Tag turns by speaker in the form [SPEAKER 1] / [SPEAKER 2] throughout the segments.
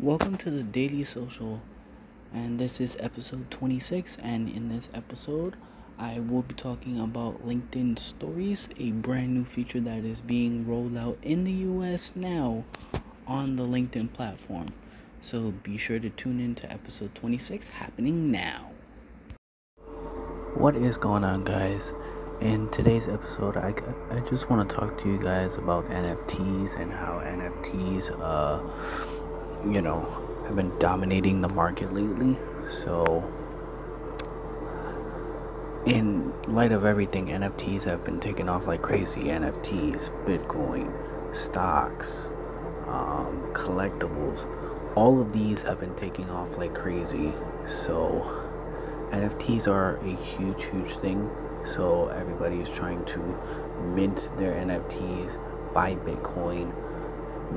[SPEAKER 1] Welcome to the Daily Social, and this is episode 26. And in this episode, I will be talking about LinkedIn Stories, a brand new feature that is being rolled out in the US now on the LinkedIn platform. So be sure to tune in to episode 26 happening now. What is going on, guys? In today's episode, I, I just want to talk to you guys about NFTs and how NFTs, uh, you know, have been dominating the market lately. So, in light of everything, NFTs have been taking off like crazy. NFTs, Bitcoin, stocks, um, collectibles, all of these have been taking off like crazy. So, NFTs are a huge, huge thing so everybody is trying to mint their NFTs, buy Bitcoin,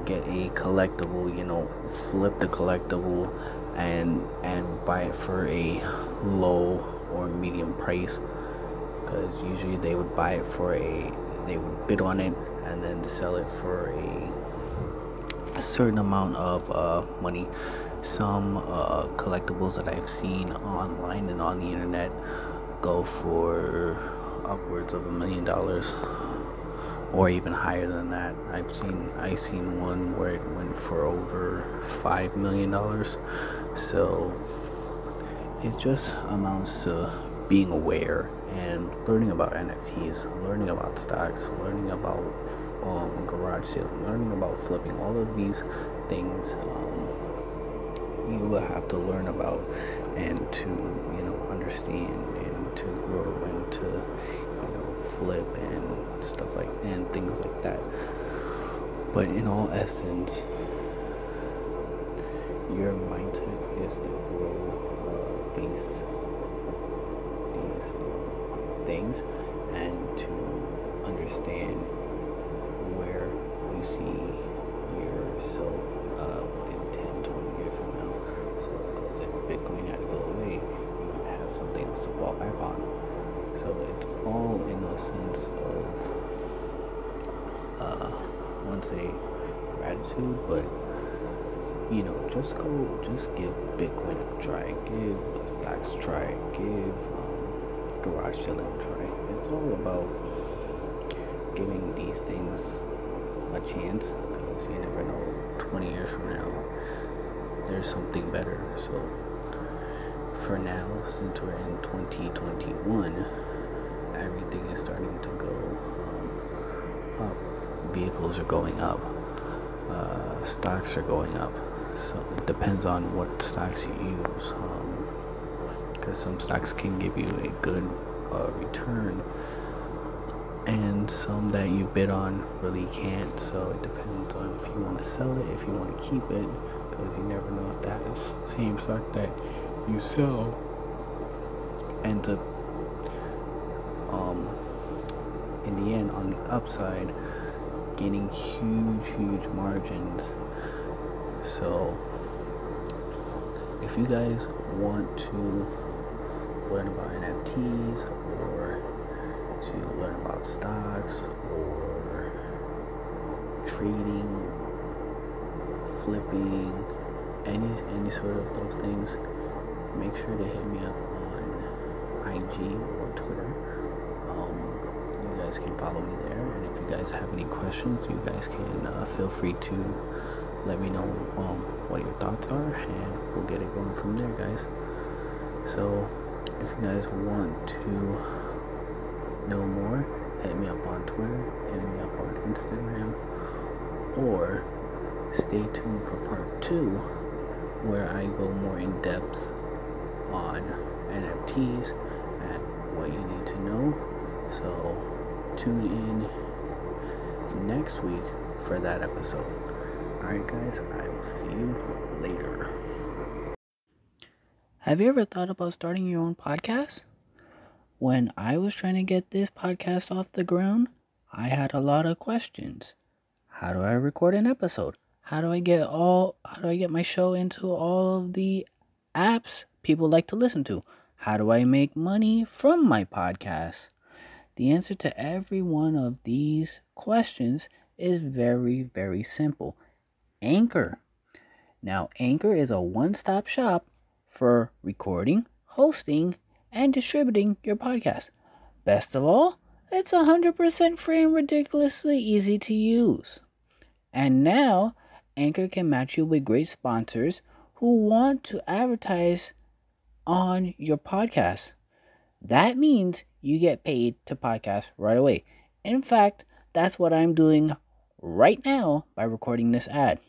[SPEAKER 1] get a collectible, you know, flip the collectible and and buy it for a low or medium price. Because usually they would buy it for a they would bid on it and then sell it for a, a certain amount of uh, money. Some uh, collectibles that I've seen online and on the internet go for upwards of a million dollars or even higher than that. I've seen I seen one where it went for over five million dollars. So it just amounts to being aware and learning about NFTs, learning about stocks, learning about um, garage sales, learning about flipping. All of these things um, you will have to learn about and to you know understand and to grow and to flip and stuff like and things like that. But in all essence your mindset is to grow these these things and to understand where you see yourself uh, within 10 20 years from now so if bitcoin had to go away something to fall back on. So it's sense of, uh, I wouldn't say gratitude, but you know, just go, just give Bitcoin a try, give stocks a try, give um, garage selling a try. It's all about giving these things a chance because you never know 20 years from now there's something better. So for now, since we're in 2021, everything is starting to go um, up. Vehicles are going up. Uh, stocks are going up. So it depends on what stocks you use. Because um, some stocks can give you a good uh, return, and some that you bid on really can't. So it depends on if you want to sell it, if you want to keep it, because you never know if that is same stock that you sell ends up um, in the end on the upside gaining huge huge margins so if you guys want to learn about NFTs or to learn about stocks or trading flipping any any sort of those things make sure to hit me up on IG or Twitter. Guys can follow me there, and if you guys have any questions, you guys can uh, feel free to let me know um, what your thoughts are, and we'll get it going from there, guys. So, if you guys want to know more, hit me up on Twitter, hit me up on Instagram, or stay tuned for part two where I go more in depth on NFTs and what you need to know. So tune in next week for that episode. Alright, guys, I will see you later. Have you ever thought about starting your own podcast? When I was trying to get this podcast off the ground, I had a lot of questions. How do I record an episode? How do I get all how do I get my show into all of the apps people like to listen to. How do I make money from my podcast? The answer to every one of these questions is very, very simple Anchor. Now, Anchor is a one stop shop for recording, hosting, and distributing your podcast. Best of all, it's 100% free and ridiculously easy to use. And now, Anchor can match you with great sponsors who want to advertise on your podcast. That means you get paid to podcast right away. In fact, that's what I'm doing right now by recording this ad.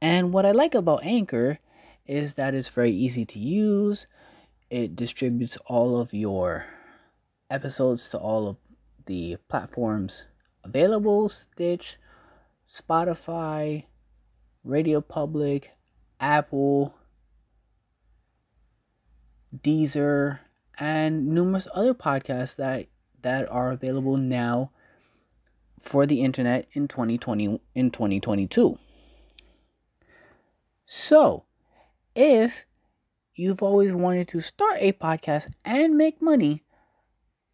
[SPEAKER 1] And what I like about Anchor is that it's very easy to use. It distributes all of your episodes to all of the platforms available Stitch, Spotify, Radio Public, Apple, Deezer, and numerous other podcasts that that are available now for the internet in 2020 in 2022. So, if you've always wanted to start a podcast and make money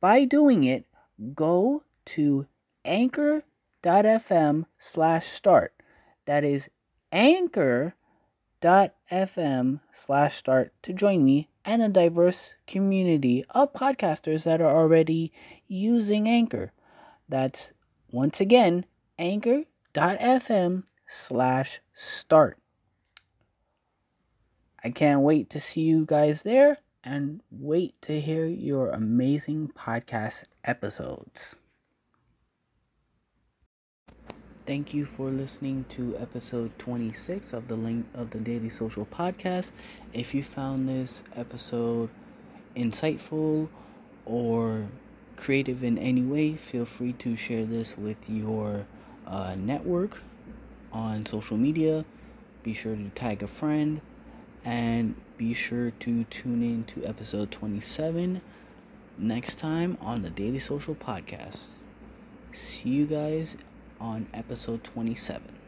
[SPEAKER 1] by doing it, go to anchor.fm slash start. That is anchor.fm slash start to join me and a diverse community of podcasters that are already using Anchor. That's once again anchor.fm slash start. I can't wait to see you guys there and wait to hear your amazing podcast episodes. Thank you for listening to episode 26 of the link of the Daily Social Podcast. If you found this episode insightful or creative in any way, feel free to share this with your uh, network on social media. Be sure to tag a friend and be sure to tune in to episode 27 next time on the Daily Social Podcast. See you guys on episode 27.